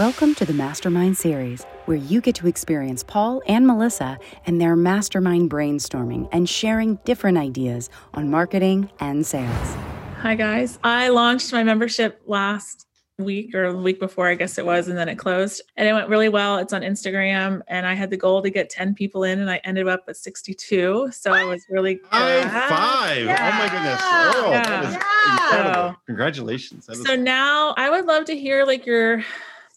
Welcome to the Mastermind Series, where you get to experience Paul and Melissa and their mastermind brainstorming and sharing different ideas on marketing and sales. Hi, guys. I launched my membership last week or the week before, I guess it was, and then it closed. And it went really well. It's on Instagram, and I had the goal to get 10 people in, and I ended up at 62. So I was really High glad. five. Yeah. Oh my goodness. Oh, Yeah. is Yeah. incredible. Congratulations. That was- So now I would love to hear like your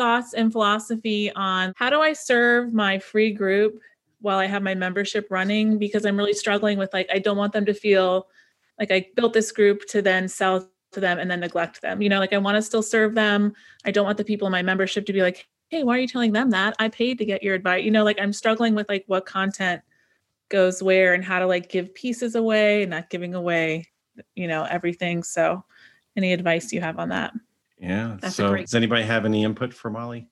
thoughts and philosophy on how do I serve my free group while I have my membership running because I'm really struggling with like I don't want them to feel like I built this group to then sell to them and then neglect them. You know, like I want to still serve them. I don't want the people in my membership to be like, "Hey, why are you telling them that? I paid to get your advice." You know, like I'm struggling with like what content goes where and how to like give pieces away and not giving away, you know, everything. So, any advice you have on that? Yeah. That's so, great- does anybody have any input for Molly?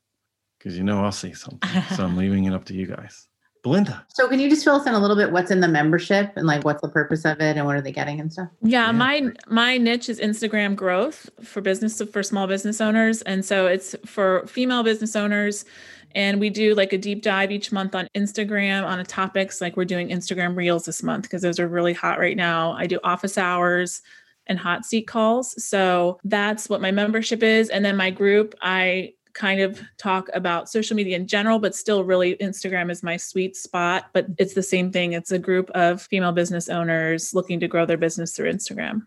Because you know I'll say something. so, I'm leaving it up to you guys. Belinda. So can you just fill us in a little bit what's in the membership and like what's the purpose of it and what are they getting and stuff? Yeah, Yeah. my my niche is Instagram growth for business for small business owners, and so it's for female business owners. And we do like a deep dive each month on Instagram on a topics like we're doing Instagram Reels this month because those are really hot right now. I do office hours and hot seat calls. So that's what my membership is. And then my group, I kind of talk about social media in general, but still really Instagram is my sweet spot. But it's the same thing. It's a group of female business owners looking to grow their business through Instagram.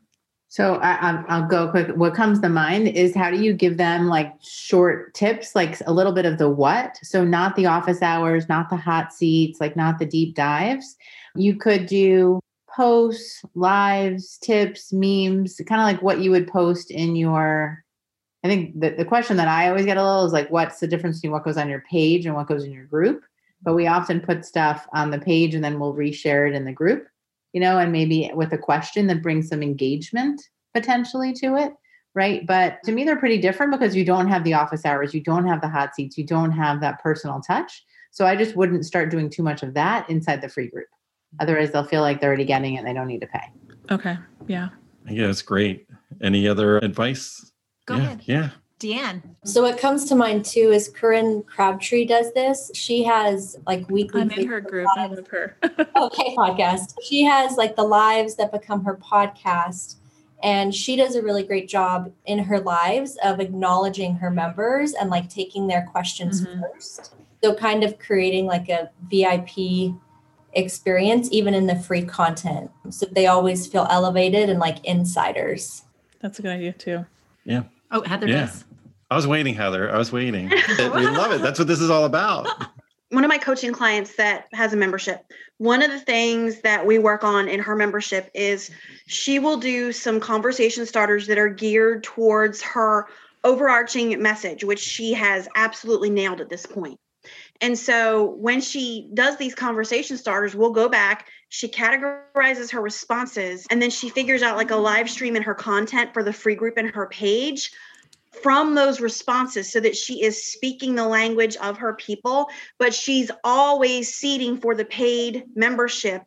So I, I'll, I'll go quick. What comes to mind is how do you give them like short tips, like a little bit of the what? So not the office hours, not the hot seats, like not the deep dives. You could do posts, lives, tips, memes, kind of like what you would post in your. I think the, the question that I always get a little is like, what's the difference between what goes on your page and what goes in your group? But we often put stuff on the page and then we'll reshare it in the group, you know, and maybe with a question that brings some engagement potentially to it. Right. But to me, they're pretty different because you don't have the office hours, you don't have the hot seats, you don't have that personal touch. So I just wouldn't start doing too much of that inside the free group. Otherwise, they'll feel like they're already getting it and they don't need to pay. Okay. Yeah. Yeah, it's great. Any other advice? Go yeah, ahead. Yeah. Deanne. So what comes to mind too is Corinne Crabtree does this. She has like weekly. I'm in her Facebook group. I Lives. love her. okay, podcast. She has like the lives that become her podcast. And she does a really great job in her lives of acknowledging her members and like taking their questions Mhm. first. So kind of creating like a VIP experience even in the free content. So they always feel elevated and like insiders. That's a good idea too. Yeah. Oh, Heather Yeah. does. I was waiting, Heather. I was waiting. we love it. That's what this is all about. one of my coaching clients that has a membership one of the things that we work on in her membership is she will do some conversation starters that are geared towards her overarching message which she has absolutely nailed at this point and so when she does these conversation starters we'll go back she categorizes her responses and then she figures out like a live stream in her content for the free group and her page from those responses so that she is speaking the language of her people but she's always seeding for the paid membership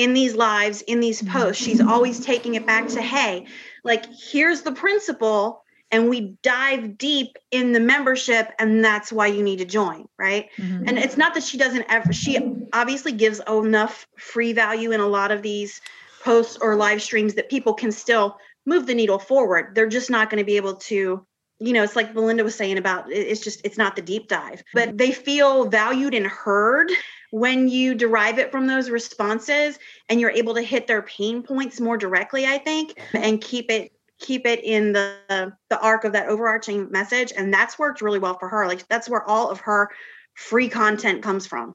in these lives in these posts. She's always taking it back to hey like here's the principle and we dive deep in the membership and that's why you need to join right? Mhm. and it's not that she doesn't ever she obviously gives enough free value in a lot of these posts or live streams that people can still move the needle forward. They're just not going to be able to you know it's like belinda was saying about it's just it's not the deep dive. But they feel valued and heard when you derive it from those responses and you're able to hit their pain points more directly i think and keep it keep it in the the arc of that overarching message and that's worked really well for her like that's where all of her free content comes from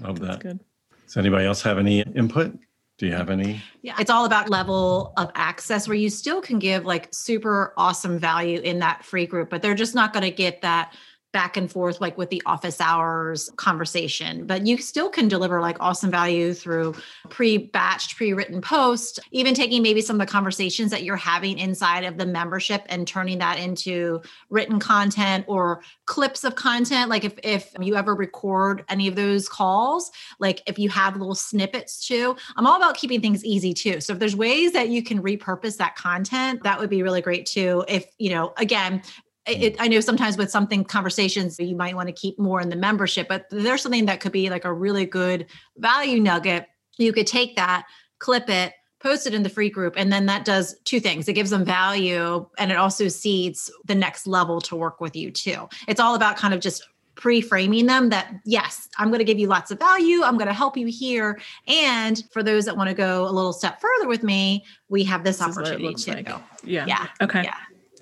Love That's that. good. Does anybody else have any input? Do you have any? Yeah, it's all about level of access where you still can give like super awesome value in that free group, but they're just not going to get that back and forth like with the office hours conversation but you still can deliver like awesome value through pre-batched pre-written posts even taking maybe some of the conversations that you're having inside of the membership and turning that into written content or clips of content. Like if if you ever record any of those calls like if you have little snippets too i'm all about keeping things easy too. So if there's ways that you can repurpose that content that would be really great too if you know again Mm. it, I know sometimes with something conversations you might want to keep more in the membership, but there's something that could be like a really good value nugget. You could take that, clip it, post it in the free group, and then that does two things. It gives them value and it also seeds the next level to work with you too. It's all about kind of just pre-framing them that yes i'm going to give you lots of value i'm going to help you here and for those that want to go a little step further with me we have this, this opportunity to like. yeah yeah okay yeah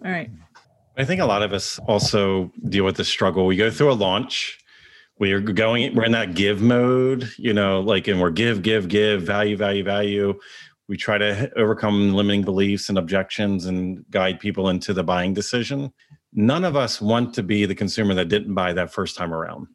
all right I think a lot of us also deal with the struggle. We go through a launch. We are going, we're in that give mode, you know, like, and we're give, give, give, value, value, value. We try to overcome limiting beliefs and objections and guide people into the buying decision. None of us want to be the consumer that didn't buy that first time around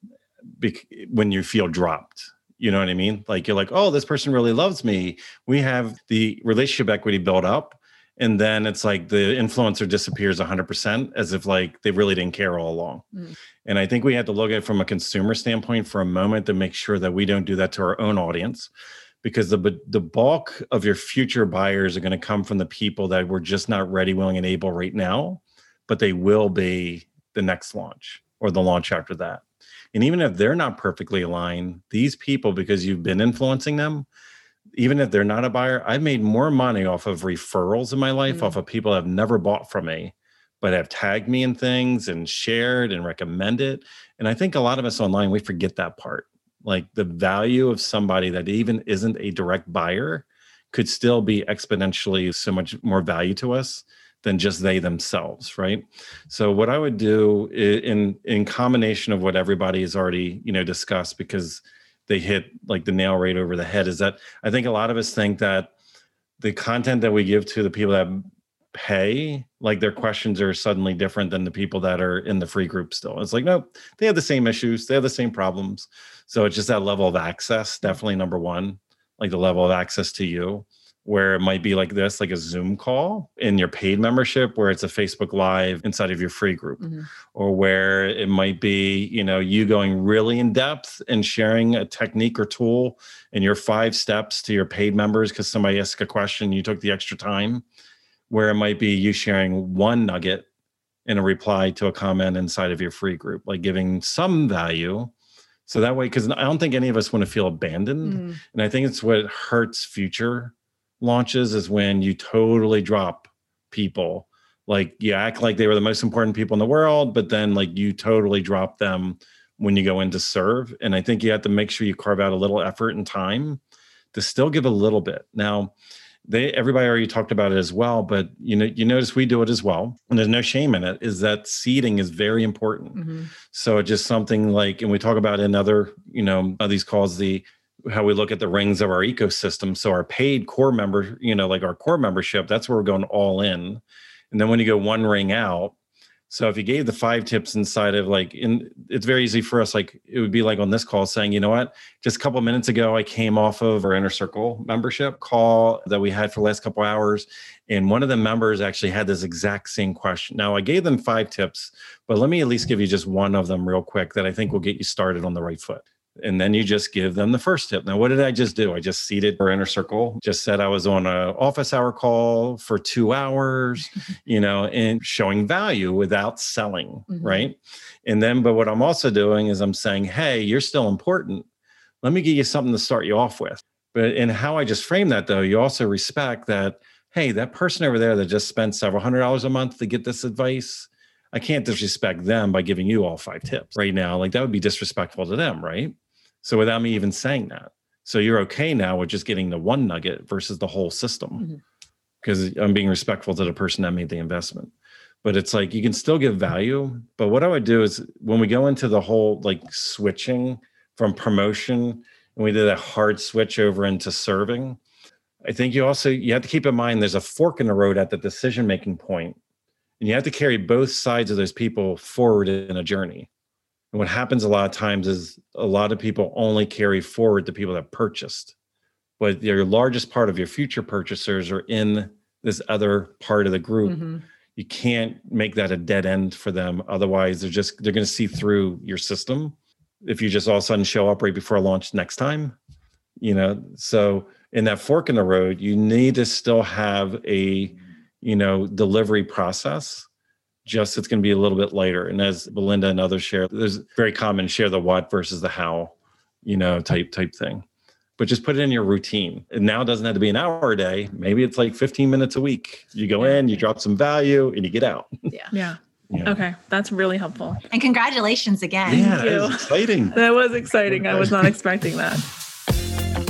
when you feel dropped. You know what I mean? Like, you're like, oh, this person really loves me. We have the relationship equity built up and then it's like the influencer disappears 100% as if like they really didn't care all along mm. and i think we had to look at it from a consumer standpoint for a moment to make sure that we don't do that to our own audience because the the bulk of your future buyers are going to come from the people that were just not ready willing and able right now but they will be the next launch or the launch after that and even if they're not perfectly aligned these people because you've been influencing them even if they're not a buyer, I've made more money off of referrals in my life, mm-hmm. off of people that have never bought from me, but have tagged me in things and shared and recommended. And I think a lot of us online, we forget that part. Like the value of somebody that even isn't a direct buyer could still be exponentially so much more value to us than just they themselves right so what i would do in in combination of what everybody has already you know discussed because they hit like the nail right over the head is that I think a lot of us think that the content that we give to the people that pay, like their questions are suddenly different than the people that are in the free group still. It's like, no, they have the same issues, they have the same problems. So it's just that level of access, definitely number one, like the level of access to you where it might be like this, like a Zoom call in your paid membership, where it's a Facebook Live inside of your free group, mm-hmm. or where it might be, you know, you going really in depth and sharing a technique or tool in your five steps to your paid members because somebody asked a question, you took the extra time, where it might be you sharing one nugget in a reply to a comment inside of your free group, like giving some value. So that way, because I don't think any of us want to feel abandoned. Mm-hmm. And I think it's what hurts future launches is when you totally drop people. Like you act like they were the most important people in the world, but then like you totally drop them when you go in to serve. And I think you have to make sure you carve out a little effort and time to still give a little bit. Now, they everybody already talked about it as well, but you know, you notice we do it as well, and there's no shame in it. Is that seeding is very important. Mm-hmm. So just something like, and we talk about in other, you know, these calls the how we look at the rings of our ecosystem. So our paid core member, you know, like our core membership, that's where we're going all in. And then when you go one ring out, so if you gave the five tips inside of like in it's very easy for us, like it would be like on this call saying, you know what, just a couple minutes ago I came off of our inner circle membership call that we had for the last couple hours. And one of the members actually had this exact same question. Now I gave them five tips, but let me at least give you just one of them real quick that I think will get you started on the right foot and then you just give them the first tip. Now, what did I just do? I just seeded our inner circle, just said I was on an office hour call for two hours, you know, and showing value without selling, mm-hmm. right? And then, but what I'm also doing is I'm saying, hey, you're still important. Let me give you something to start you off with. But in how I just frame that, though, you also respect that, hey, that person over there that just spent several hundred dollars a month to get this advice, I can't disrespect them by giving you all five tips right now. Like that would be disrespectful to them, right? So without me even saying that. So you're okay now with just getting the one nugget versus the whole system because mm-hmm. I'm being respectful to the person that made the investment. But it's like you can still give value. But what I would do is when we go into the whole like switching from promotion and we did a hard switch over into serving, I think you also you have to keep in mind there's a fork in the road at the decision making point, and you have to carry both sides of those people forward in a journey And what happens a lot of times is a lot of people only carry forward the people that purchased, but your largest part of your future purchasers are in this other part of the group. Mhm. You can't make that a dead end for them. Otherwise, they're just they're going to see through your system if you just all of a sudden show up right before launch next time. You know, so in that fork in the road, you need to still have a you know delivery process just it's going to be a little bit later and as belinda and others share there's very common share the what versus the how you know type type thing but just put it in your routine it now doesn't have to be an hour a day maybe it's like 15 minutes a week you go in you drop some value and you get out Yeah. Yeah. Okay. That's really helpful. And congratulations again. yeah you. it's exciting That was exciting. I was not expecting that.